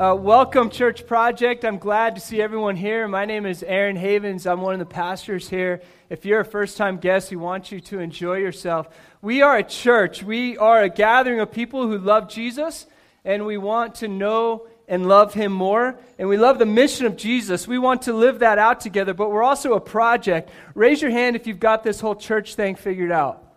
Uh, welcome, Church Project. I'm glad to see everyone here. My name is Aaron Havens. I'm one of the pastors here. If you're a first time guest, we want you to enjoy yourself. We are a church, we are a gathering of people who love Jesus, and we want to know and love him more. And we love the mission of Jesus. We want to live that out together, but we're also a project. Raise your hand if you've got this whole church thing figured out.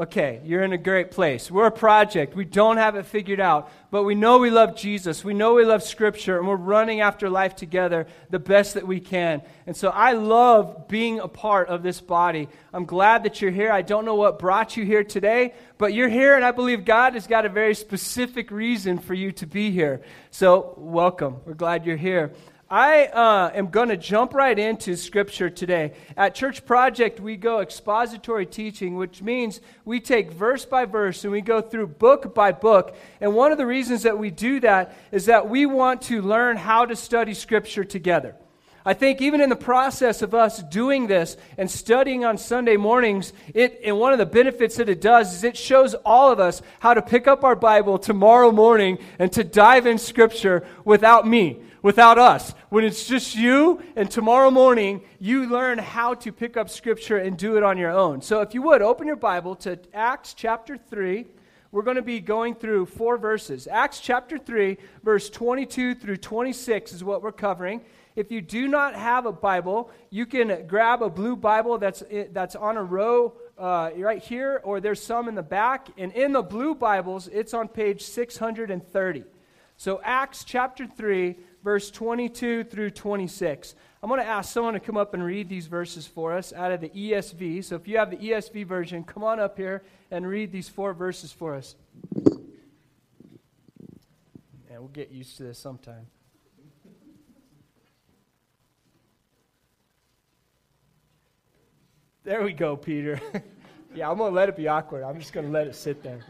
Okay, you're in a great place. We're a project. We don't have it figured out, but we know we love Jesus. We know we love Scripture, and we're running after life together the best that we can. And so I love being a part of this body. I'm glad that you're here. I don't know what brought you here today, but you're here, and I believe God has got a very specific reason for you to be here. So, welcome. We're glad you're here. I uh, am going to jump right into Scripture today. At Church Project, we go expository teaching, which means we take verse by verse and we go through book by book. And one of the reasons that we do that is that we want to learn how to study Scripture together. I think even in the process of us doing this and studying on Sunday mornings, it and one of the benefits that it does is it shows all of us how to pick up our Bible tomorrow morning and to dive in Scripture without me without us. When it's just you, and tomorrow morning you learn how to pick up Scripture and do it on your own. So if you would, open your Bible to Acts chapter 3. We're going to be going through four verses. Acts chapter 3, verse 22 through 26 is what we're covering. If you do not have a Bible, you can grab a blue Bible that's, that's on a row uh, right here, or there's some in the back. And in the blue Bibles, it's on page 630. So, Acts chapter 3, verse 22 through 26. I'm going to ask someone to come up and read these verses for us out of the ESV. So if you have the ESV version, come on up here and read these four verses for us. And we'll get used to this sometime. There we go, Peter. yeah, I'm going to let it be awkward. I'm just going to let it sit there.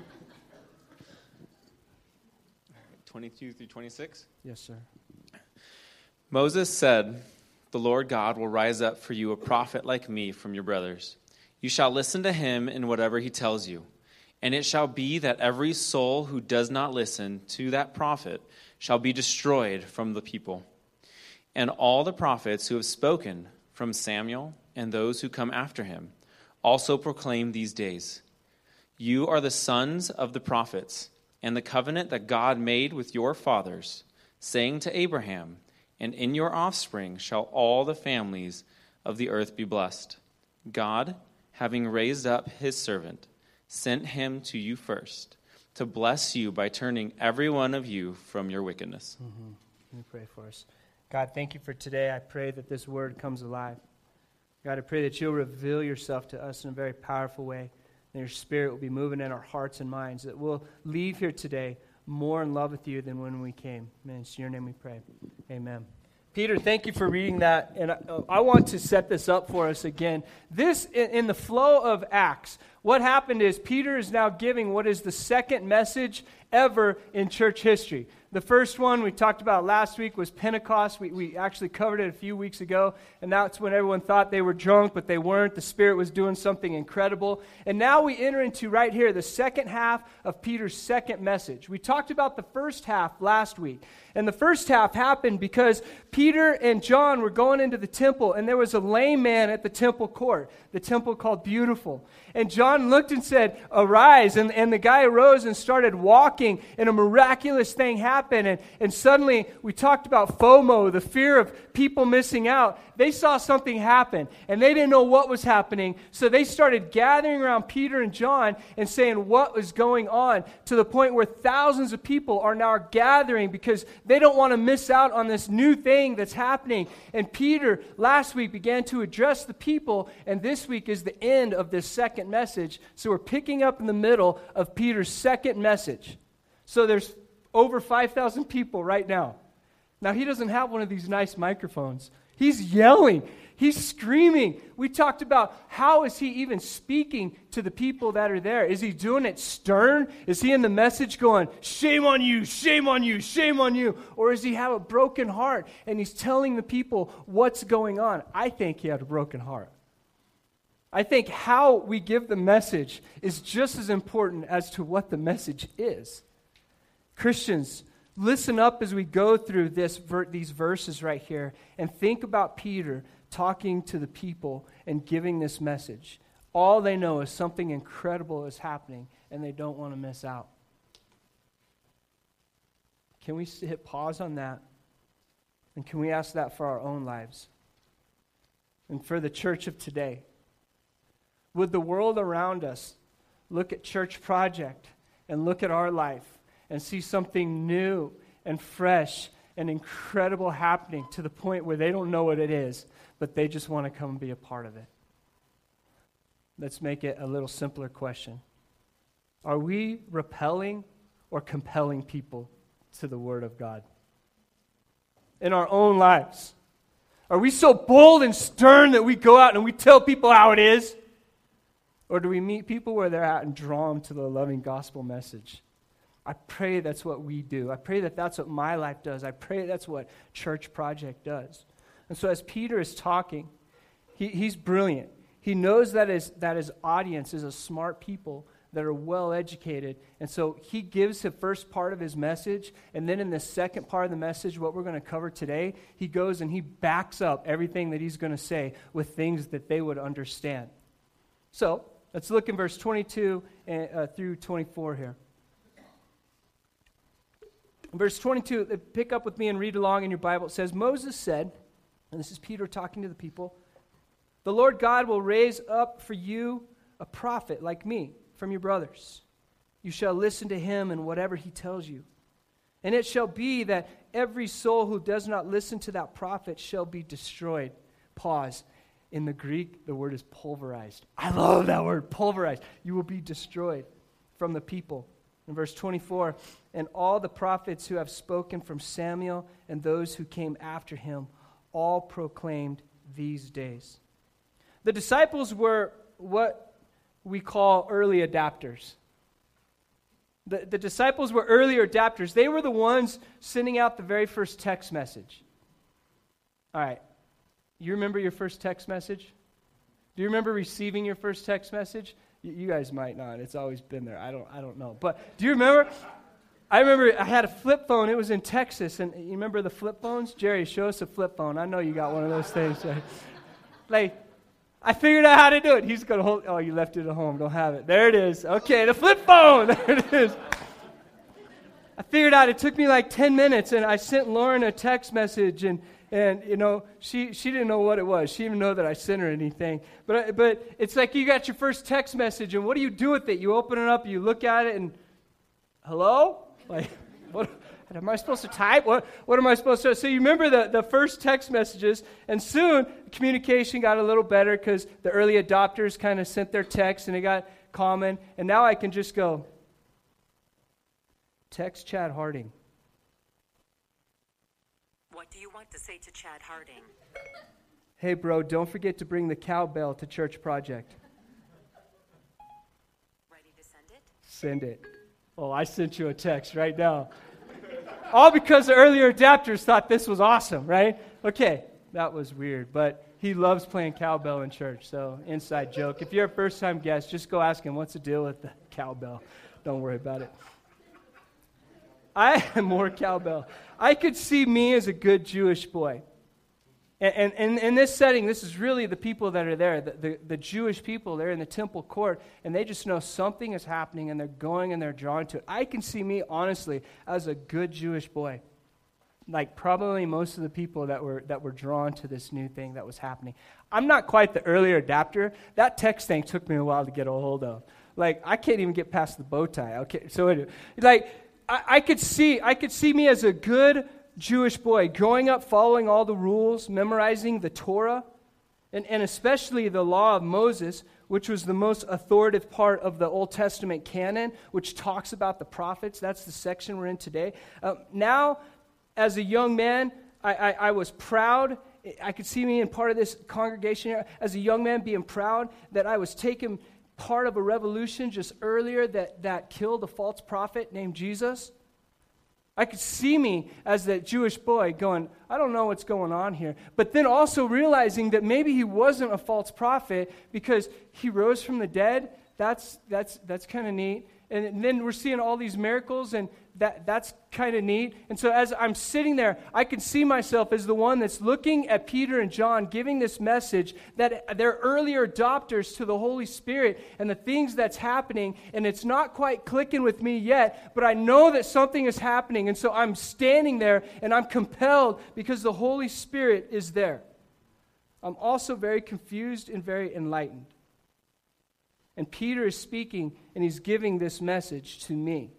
22 through 26? Yes, sir. Moses said, The Lord God will rise up for you a prophet like me from your brothers. You shall listen to him in whatever he tells you. And it shall be that every soul who does not listen to that prophet shall be destroyed from the people. And all the prophets who have spoken from Samuel and those who come after him also proclaim these days You are the sons of the prophets, and the covenant that God made with your fathers, saying to Abraham, and in your offspring shall all the families of the earth be blessed. God, having raised up his servant, sent him to you first to bless you by turning every one of you from your wickedness. Mm-hmm. Let me pray for us. God, thank you for today. I pray that this word comes alive. God, I pray that you'll reveal yourself to us in a very powerful way. And your spirit will be moving in our hearts and minds, that we'll leave here today more in love with you than when we came. In it's your name we pray. Amen. Peter, thank you for reading that. And I, I want to set this up for us again. This, in, in the flow of Acts, what happened is Peter is now giving what is the second message ever in church history. The first one we talked about last week was Pentecost. We, we actually covered it a few weeks ago, and that's when everyone thought they were drunk, but they weren't. The Spirit was doing something incredible. And now we enter into right here the second half of Peter's second message. We talked about the first half last week, and the first half happened because Peter and John were going into the temple, and there was a lame man at the temple court, the temple called Beautiful. And John looked and said, Arise. And, and the guy arose and started walking, and a miraculous thing happened. And, and suddenly we talked about FOMO, the fear of people missing out. They saw something happen and they didn't know what was happening. So they started gathering around Peter and John and saying what was going on to the point where thousands of people are now gathering because they don't want to miss out on this new thing that's happening. And Peter last week began to address the people, and this week is the end of this second message. So we're picking up in the middle of Peter's second message. So there's over 5,000 people right now. Now, he doesn't have one of these nice microphones. He's yelling. He's screaming. We talked about how is he even speaking to the people that are there? Is he doing it stern? Is he in the message going, shame on you, shame on you, shame on you? Or does he have a broken heart and he's telling the people what's going on? I think he had a broken heart. I think how we give the message is just as important as to what the message is. Christians, listen up as we go through this, these verses right here and think about Peter talking to the people and giving this message. All they know is something incredible is happening, and they don't want to miss out. Can we hit pause on that? And can we ask that for our own lives? And for the church of today? Would the world around us look at Church Project and look at our life and see something new and fresh and incredible happening to the point where they don't know what it is, but they just want to come and be a part of it? Let's make it a little simpler question. Are we repelling or compelling people to the Word of God? In our own lives. Are we so bold and stern that we go out and we tell people how it is? Or do we meet people where they're at and draw them to the loving gospel message? I pray that's what we do. I pray that that's what my life does. I pray that's what Church Project does. And so, as Peter is talking, he, he's brilliant. He knows that his, that his audience is a smart people that are well educated. And so he gives the first part of his message. And then in the second part of the message, what we're going to cover today, he goes and he backs up everything that he's going to say with things that they would understand. So let's look in verse 22 uh, through 24 here. Verse 22, uh, pick up with me and read along in your Bible. It says, Moses said, and this is Peter talking to the people, the Lord God will raise up for you a prophet like me from your brothers. You shall listen to him and whatever he tells you. And it shall be that every soul who does not listen to that prophet shall be destroyed. Pause. In the Greek, the word is pulverized. I love that word, pulverized. You will be destroyed from the people. In verse 24, and all the prophets who have spoken from Samuel and those who came after him all proclaimed these days. The disciples were what we call early adapters. The, the disciples were early adapters. They were the ones sending out the very first text message. All right. You remember your first text message? Do you remember receiving your first text message? You, guys might not. It's always been there. I don't, I don't know. But do you remember? I remember I had a flip phone. It was in Texas. And you remember the flip phones? Jerry, show us a flip phone. I know you got one of those things. Right? Like, I figured out how to do it. He's going to hold. Oh, you left it at home. Don't have it. There it is. Okay, the flip phone. There it is. I figured out it took me like 10 minutes, and I sent Lauren a text message, and, and you know, she, she didn't know what it was. She didn't know that I sent her anything. But, but it's like you got your first text message, and what do you do with it? You open it up, you look at it, and hello? Like, what? Am I supposed to type? What, what am I supposed to? So you remember the, the first text messages, and soon communication got a little better because the early adopters kind of sent their text and it got common. And now I can just go, text Chad Harding. What do you want to say to Chad Harding? Hey, bro, don't forget to bring the cowbell to Church Project. Ready to send it? Send it. Oh, I sent you a text right now. All because the earlier adapters thought this was awesome, right? Okay, that was weird, but he loves playing cowbell in church, so inside joke. If you're a first time guest, just go ask him what's the deal with the cowbell. Don't worry about it. I am more cowbell. I could see me as a good Jewish boy. And, and, in this setting, this is really the people that are there, the, the, the, Jewish people. They're in the temple court, and they just know something is happening, and they're going and they're drawn to it. I can see me, honestly, as a good Jewish boy. Like probably most of the people that were, that were drawn to this new thing that was happening. I'm not quite the earlier adapter. That text thing took me a while to get a hold of. Like, I can't even get past the bow tie. Okay, so, it, like, I, I could see, I could see me as a good Jewish boy, growing up following all the rules, memorizing the Torah, and, and especially the law of Moses, which was the most authoritative part of the Old Testament canon, which talks about the prophets. That's the section we're in today. Uh, now, as a young man, I, I, I was proud. I could see me in part of this congregation here as a young man being proud that I was taking part of a revolution just earlier that, that killed a false prophet named Jesus. I could see me as that Jewish boy going, I don't know what's going on here. But then also realizing that maybe he wasn't a false prophet because he rose from the dead. That's, that's, that's kind of neat. And, then we're seeing all these miracles, and that, that's kind of neat. And so as I'm sitting there, I can see myself as the one that's looking at Peter and John, giving this message that they're earlier adopters to the Holy Spirit and the things that's happening. And it's not quite clicking with me yet, but I know that something is happening. And so I'm standing there and I'm compelled because the Holy Spirit is there. I'm also very confused and very enlightened. And Peter is speaking and he's giving this message to me.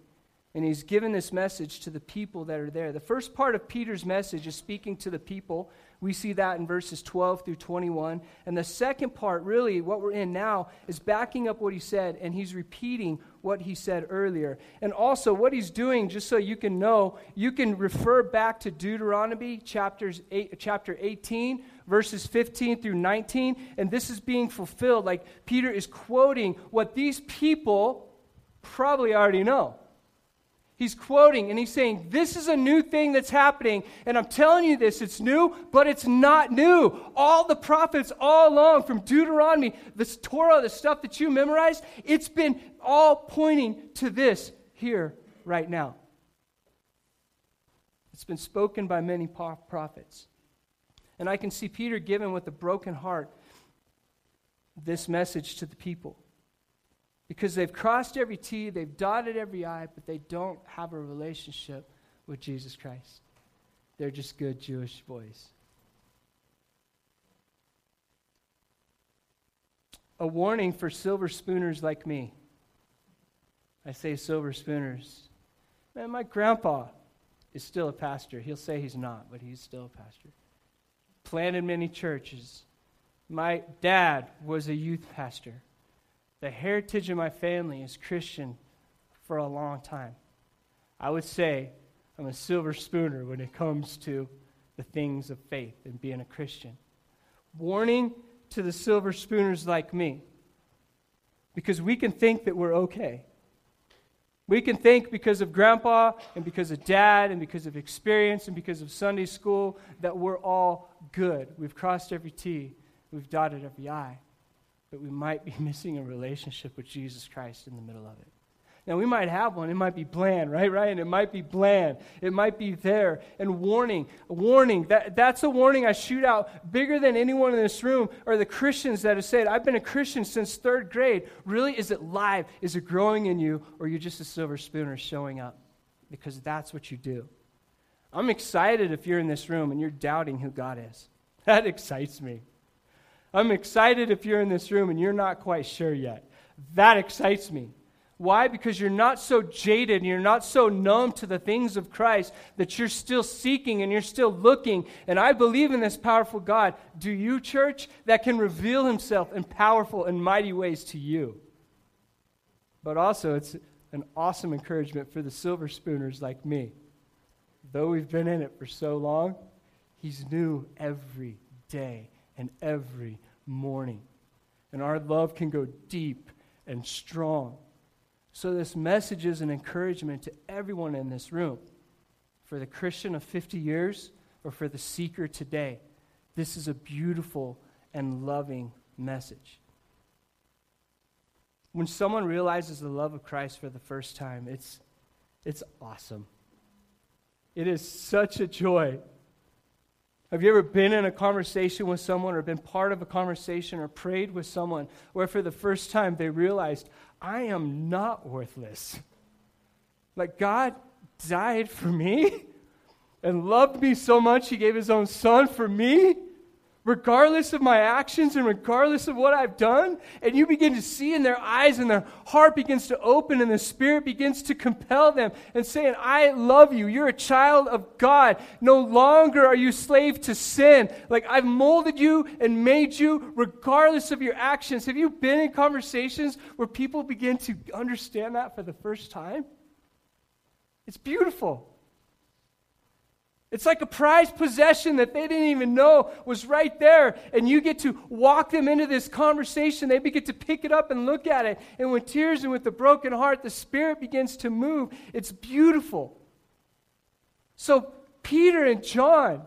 And he's given this message to the people that are there. The first part of Peter's message is speaking to the people. We see that in verses 12 through 21. And the second part, really, what we're in now, is backing up what he said, and he's repeating what he said earlier. And also, what he's doing, just so you can know, you can refer back to Deuteronomy chapters eight, chapter 18, verses 15 through 19. And this is being fulfilled. Like Peter is quoting what these people probably already know. He's quoting and he's saying, This is a new thing that's happening. And I'm telling you this, it's new, but it's not new. All the prophets, all along, from Deuteronomy, the Torah, the stuff that you memorized, it's been all pointing to this here, right now. It's been spoken by many prophets. And I can see Peter giving with a broken heart this message to the people because they've crossed every T, they've dotted every I, but they don't have a relationship with Jesus Christ. They're just good Jewish boys. A warning for silver spooners like me. I say silver spooners. Man, my grandpa is still a pastor. He'll say he's not, but he's still a pastor. Planted many churches. My dad was a youth pastor the heritage of my family is Christian for a long time. I would say I'm a silver spooner when it comes to the things of faith and being a Christian. Warning to the silver spooners like me, because we can think that we're okay. We can think because of grandpa and because of dad and because of experience and because of Sunday school that we're all good. We've crossed every T, we've dotted every I but we might be missing a relationship with Jesus Christ in the middle of it. Now, we might have one. It might be bland, right? Right? And it might be bland. It might be there. And warning, warning. That, that's a warning I shoot out bigger than anyone in this room or the Christians that have said, I've been a Christian since third grade. Really, is it live? Is it growing in you? Or you're just a silver spooner showing up? Because that's what you do. I'm excited if you're in this room and you're doubting who God is. That excites me. I'm excited if you're in this room and you're not quite sure yet. That excites me. Why? Because you're not so jaded and you're not so numb to the things of Christ that you're still seeking and you're still looking. And I believe in this powerful God. Do you, church, that can reveal himself in powerful and mighty ways to you? But also, it's an awesome encouragement for the silver spooners like me. Though we've been in it for so long, he's new every day and every morning. And our love can go deep and strong. So, this message is an encouragement to everyone in this room. For the Christian of 50 years or for the seeker today, this is a beautiful and loving message. When someone realizes the love of Christ for the first time, it's, it's awesome. It is such a joy have you ever been in a conversation with someone or been part of a conversation or prayed with someone where for the first time they realized, I am not worthless? Like God died for me and loved me so much, He gave His own Son for me? Regardless of my actions and regardless of what I've done. And you begin to see in their eyes and their heart begins to open and the Spirit begins to compel them and saying, I love you. You're a child of God. No longer are you slave to sin. Like I've molded you and made you regardless of your actions. Have you been in conversations where people begin to understand that for the first time? It's beautiful. It's like a prized possession that they didn't even know was right there. And you get to walk them into this conversation. They begin to pick it up and look at it. And with tears and with a broken heart, the Spirit begins to move. It's beautiful. So, Peter and John,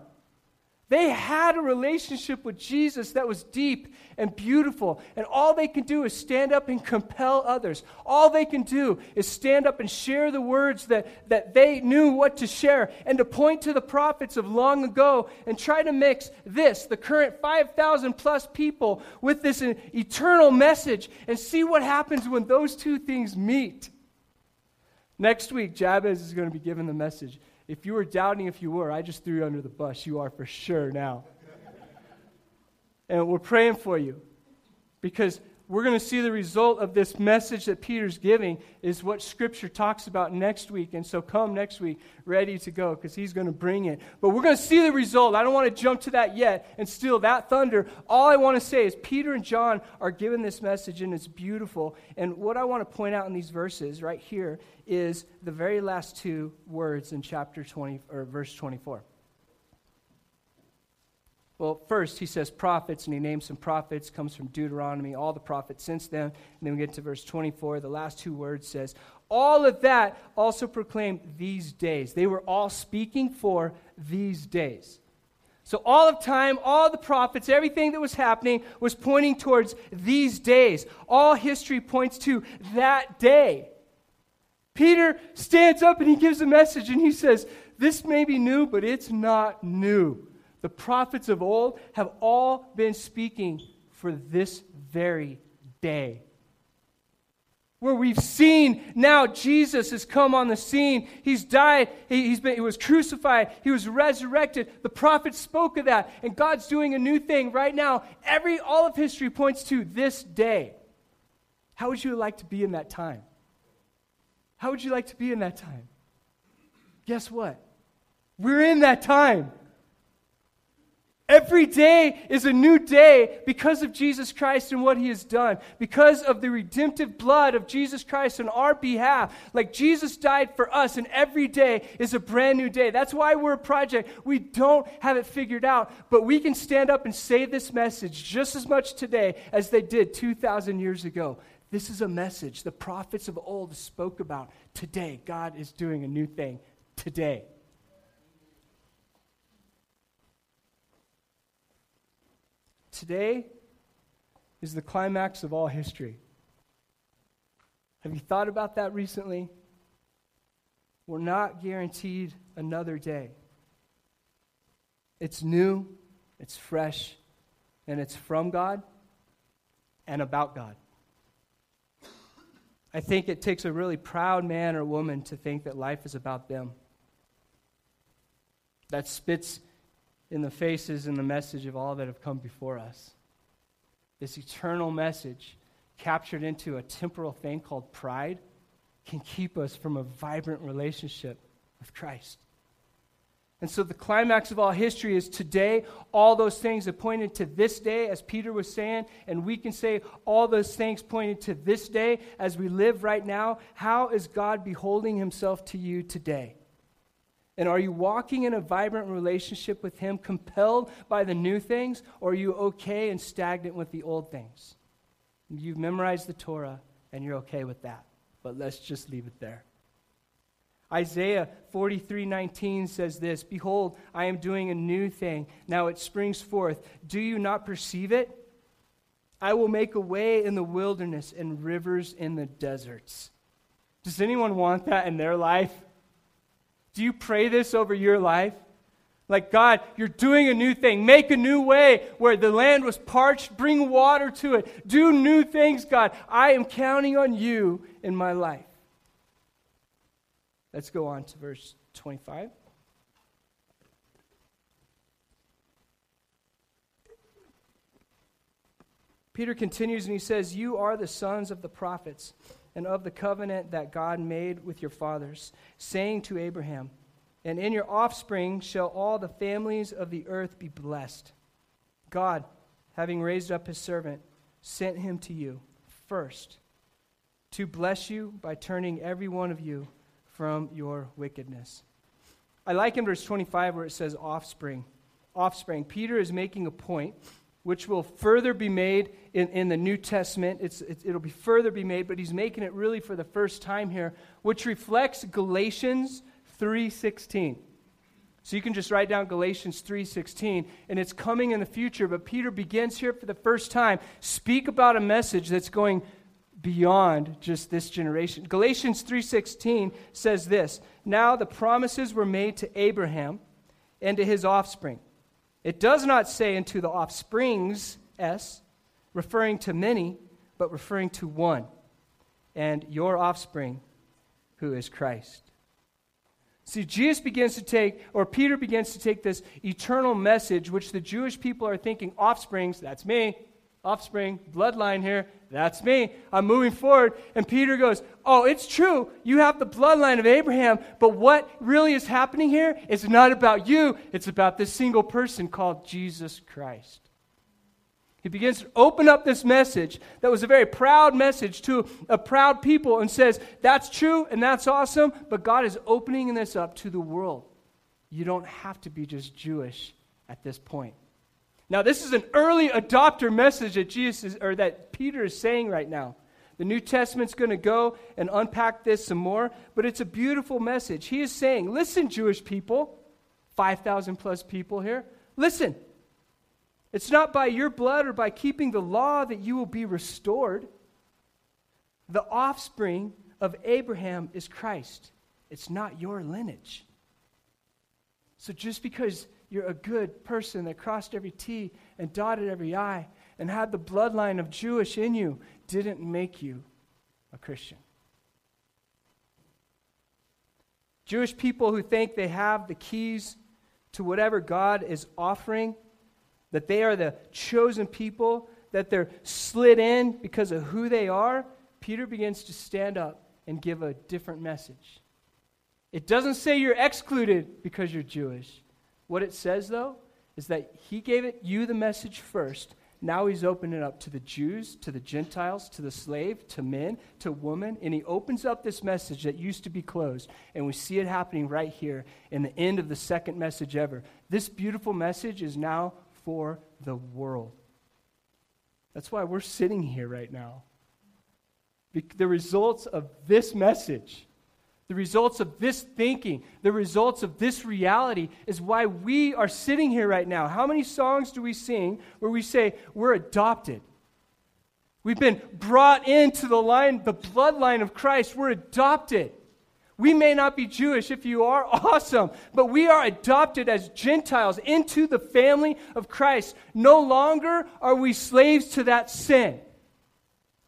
They had a relationship with Jesus that was deep and beautiful, and all they can do is stand up and compel others. All they can do is stand up and share the words that, that they knew what to share, and to point to the prophets of long ago and try to mix this, the current 5,000 plus people, with this eternal message and see what happens when those two things meet. Next week, Jabez is going to be given the message. If you were doubting if you were, I just threw you under the bus. You are for sure now. And we're praying for you because we're going to see the result of this message that Peter's giving is what Scripture talks about next week. And so come next week ready to go because he's going to bring it. But we're going to see the result. I don't want to jump to that yet and steal that thunder. All I want to say is Peter and John are given this message and it's beautiful. And what I want to point out in these verses right here is the very last two words in chapter 20 or verse 24. Well, first he says prophets, and he names some prophets, comes from Deuteronomy, all the prophets since then. And then we get to verse 24. The last two words says, All of that also proclaimed these days. They were all speaking for these days. So, all of time, all the prophets, everything that was happening was pointing towards these days. All history points to that day. Peter stands up and he gives a message and he says, This may be new, but it's not new. The prophets of old have all been speaking for this very day. Where we've seen now Jesus has come on the scene. He's died. He, has been, he was crucified. He was resurrected. The prophets spoke of that. And God's doing a new thing right now. Every, all of history points to this day. How would you like to be in that time? How would you like to be in that time? Guess what? We're in that time. Every day is a new day because of Jesus Christ and what he has done, because of the redemptive blood of Jesus Christ on our behalf. Like Jesus died for us, and every day is a brand new day. That's why we're a project. We don't have it figured out, but we can stand up and say this message just as much today as they did 2,000 years ago. This is a message the prophets of old spoke about. Today, God is doing a new thing. Today. Today is the climax of all history. Have you thought about that recently? We're not guaranteed another day. It's new, it's fresh, and it's from God and about God. I think it takes a really proud man or woman to think that life is about them. That spits in the faces and the message of all that have come before us. This eternal message, captured into a temporal thing called pride, can keep us from a vibrant relationship with Christ. And so the climax of all history is today. All those things have pointed to this day, as Peter was saying, and we can say all those things pointed to this day as we live right now. How is God beholding himself to you today? And are you walking in a vibrant relationship with Him, compelled by the new things, or are you okay and stagnant with the old things? You've memorized the Torah, and you're okay with that. But let's just leave it there. Isaiah 43:19 says this, "Behold, I am doing a new thing. Now it springs forth. Do you not perceive it? I will make a way in the wilderness and rivers in the deserts." Does anyone want that in their life? Do you pray this over your life? Like, God, you're doing a new thing. Make a new way where the land was parched. Bring water to it. Do new things, God. I am counting on you in my life. Let's go on to verse 25. Peter continues and he says, You are the sons of the prophets and of the covenant that God made with your fathers, saying to Abraham, And in your offspring shall all the families of the earth be blessed. God, having raised up his servant, sent him to you first to bless you by turning every one of you from your wickedness. I like in verse 25 where it says offspring. Offspring. Peter is making a point which will further be made in, in the New Testament. It's, it, it'll be further be made, but he's making it really for the first time here, which reflects Galatians 3.16. So you can just write down Galatians 3:16 and it's coming in the future, but Peter begins here for the first time speak about a message that's going beyond just this generation. Galatians 3:16 says this, "Now the promises were made to Abraham and to his offspring." It does not say into the offsprings s referring to many, but referring to one, and your offspring who is Christ. See, Jesus begins to take, or Peter begins to take this eternal message, which the Jewish people are thinking, offsprings, that's me, offspring, bloodline here, that's me. I'm moving forward. And Peter goes, Oh, it's true. You have the bloodline of Abraham, but what really is happening here is not about you, it's about this single person called Jesus Christ. He begins to open up this message that was a very proud message to a proud people and says, That's true and that's awesome, but God is opening this up to the world. You don't have to be just Jewish at this point. Now, this is an early adopter message that Jesus is, or that Peter is saying right now. The New Testament's going to go and unpack this some more, but it's a beautiful message. He is saying, Listen, Jewish people, 5,000 plus people here, listen. It's not by your blood or by keeping the law that you will be restored. The offspring of Abraham is Christ. It's not your lineage. So just because you're a good person that crossed every T and dotted every I and had the bloodline of Jewish in you didn't make you a Christian. Jewish people who think they have the keys to whatever God is offering that they are the chosen people, that they're slid in because of who they are, Peter begins to stand up and give a different message. It doesn't say you're excluded because you're Jewish. What it says, though, is that he gave it you the message first. Now he's opening it up to the Jews, to the Gentiles, to the slave, to men, to women, and he opens up this message that used to be closed. And we see it happening right here in the end of the second message ever. This beautiful message is now for the world. That's why we're sitting here right now. The results of this message, the results of this thinking, the results of this reality is why we are sitting here right now. How many songs do we sing where we say we're adopted? We've been brought into the line, the bloodline of Christ. We're adopted. We may not be Jewish. If you are, awesome. But we are adopted as Gentiles into the family of Christ. No longer are we slaves to that sin.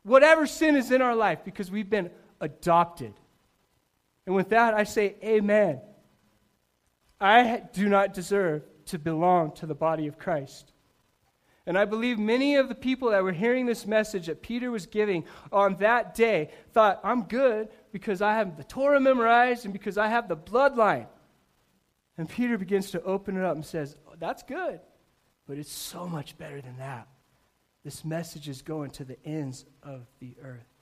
Whatever sin is in our life, because we've been adopted. And with that, I say, Amen. I do not deserve to belong to the body of Christ. And I believe many of the people that were hearing this message that Peter was giving on that day thought, I'm good because I have the Torah memorized and because I have the bloodline. And Peter begins to open it up and says, oh, That's good, but it's so much better than that. This message is going to the ends of the earth.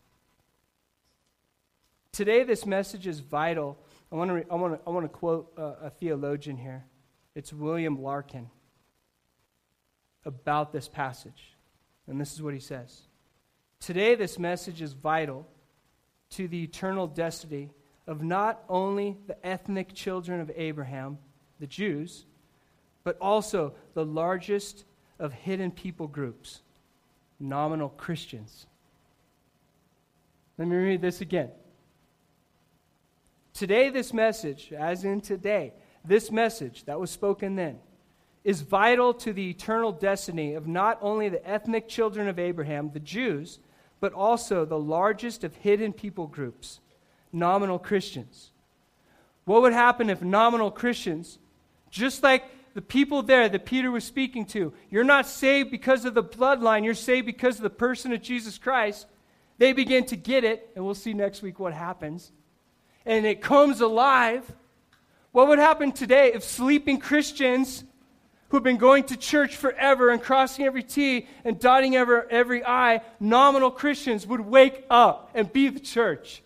Today, this message is vital. I want to, re- I want to, I want to quote a, a theologian here. It's William Larkin about this passage. And this is what he says Today, this message is vital to the eternal destiny of not only the ethnic children of Abraham, the Jews, but also the largest of hidden people groups, nominal Christians. Let me read this again. Today, this message, as in today, this message that was spoken then, is vital to the eternal destiny of not only the ethnic children of Abraham, the Jews, but also the largest of hidden people groups, nominal Christians. What would happen if nominal Christians, just like the people there that Peter was speaking to, you're not saved because of the bloodline, you're saved because of the person of Jesus Christ. They begin to get it, and we'll see next week what happens. And it comes alive. What would happen today if sleeping Christians who've been going to church forever and crossing every T and dotting every, every I, nominal Christians would wake up and be the church.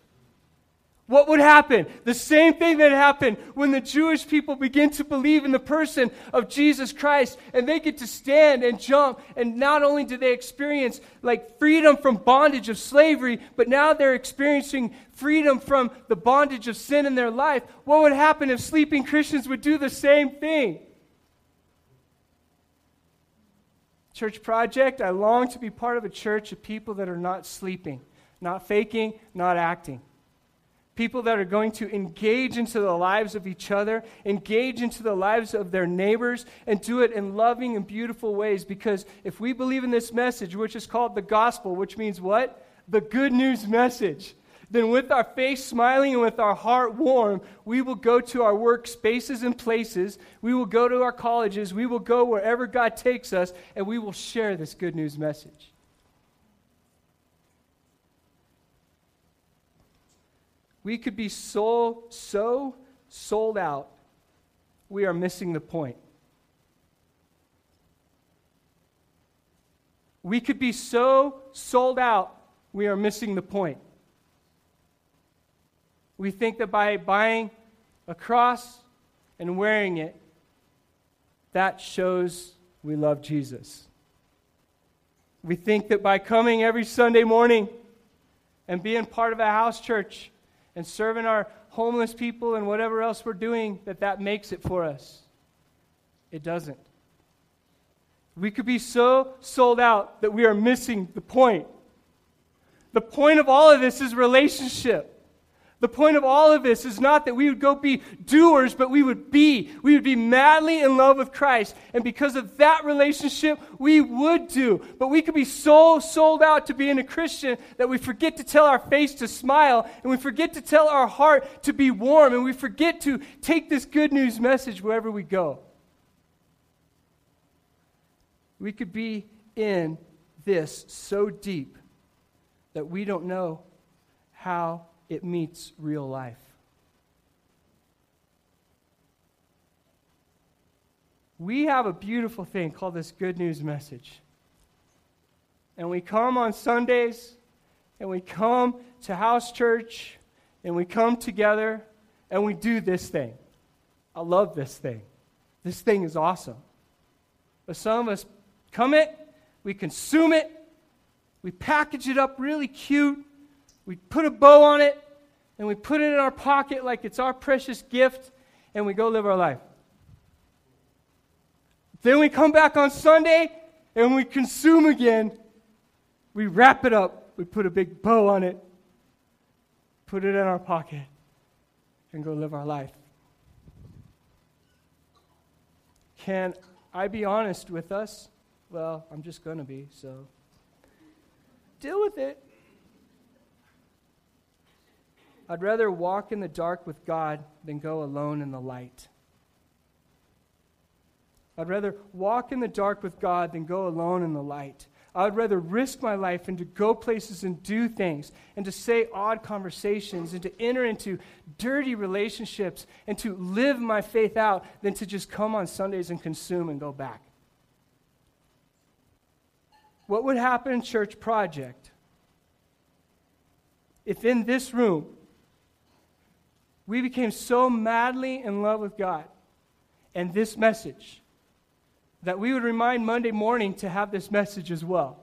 What would happen? The same thing that happened when the Jewish people begin to believe in the person of Jesus Christ and they get to stand and jump. And not only do they experience like freedom from bondage of slavery, but now they're experiencing freedom from the bondage of sin in their life. What would happen if sleeping Christians would do the same thing? Church Project, I long to be part of a church of people that are not sleeping, not faking, not acting people that are going to engage into the lives of each other, engage into the lives of their neighbors, and do it in loving and beautiful ways. Because if we believe in this message, which is called the gospel, which means what? The good news message. Then, with our face smiling and with our heart warm, we will go to our work spaces and places. We will go to our colleges. We will go wherever God takes us, and we will share this good news message. We could be so, so sold out, we are missing the point. We could be so sold out, we are missing the point. We think that by buying a cross and wearing it, that shows we love Jesus. We think that by coming every Sunday morning and being part of a house church and serving our homeless people and whatever else we're doing, that that makes it for us. It doesn't. We could be so sold out that we are missing the point. The point of all of this is relationship. The point of all of this is not that we would go be doers, but we would be. We would be madly in love with Christ. And because of that relationship, we would do. But we could be so sold out to being a Christian that we forget to tell our face to smile, and we forget to tell our heart to be warm, and we forget to take this good news message wherever we go. We could be in this so deep that we don't know how it meets real life. We have a beautiful thing called this good news message. And we come on Sundays, and we come to house church, and we come together, and we do this thing. I love this thing. This thing is awesome. But some of us come it, we consume it, we package it up really cute, we put a bow on it, and we put it in our pocket like it's our precious gift, and we go live our life. Then we come back on Sunday and we consume again. We wrap it up. We put a big bow on it, put it in our pocket, and go live our life. Can I be honest with us? Well, I'm just going to be, so deal with it. I'd rather walk in the dark with God than go alone in the light. I'd rather walk in the dark with God than go alone in the light. I'd rather risk my life and to go places and do things and to say odd conversations and to enter into dirty relationships and to live my faith out than to just come on Sundays and consume and go back. What would happen in Church Project if in this room we became so madly in love with God and this message that we would remind Monday morning to have this message as well.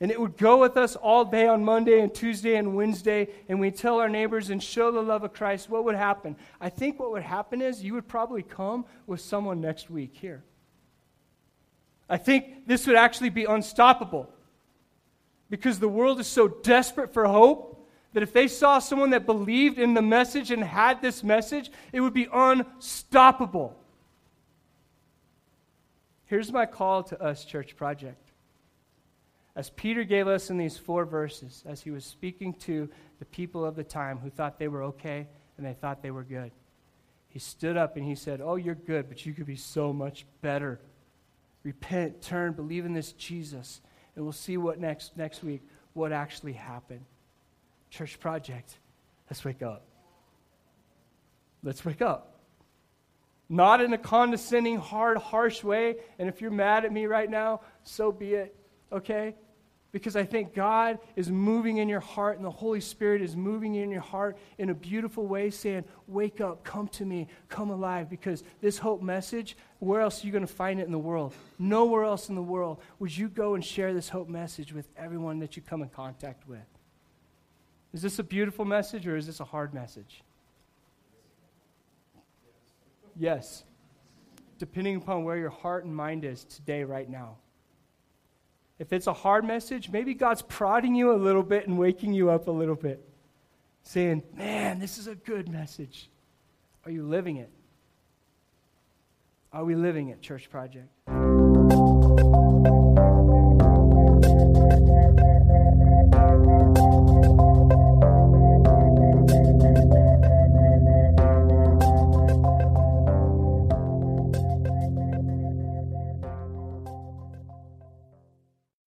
And it would go with us all day on Monday and Tuesday and Wednesday, and we tell our neighbors and show the love of Christ. What would happen? I think what would happen is you would probably come with someone next week here. I think this would actually be unstoppable because the world is so desperate for hope that if they saw someone that believed in the message and had this message, it would be unstoppable. Here's my call to us, Church Project. As Peter gave us in these four verses, as he was speaking to the people of the time who thought they were okay and they thought they were good, he stood up and he said, Oh, you're good, but you could be so much better. Repent, turn, believe in this Jesus, and we'll see what next, next week, what actually happened. Church Project, let's wake up. Let's wake up. Not in a condescending, hard, harsh way. And if you're mad at me right now, so be it, okay? Because I think God is moving in your heart and the Holy Spirit is moving in your heart in a beautiful way, saying, Wake up, come to me, come alive. Because this hope message, where else are you going to find it in the world? Nowhere else in the world would you go and share this hope message with everyone that you come in contact with. Is this a beautiful message or is this a hard message? Yes. Depending upon where your heart and mind is today, right now. If it's a hard message, maybe God's prodding you a little bit and waking you up a little bit, saying, Man, this is a good message. Are you living it? Are we living it, Church Project?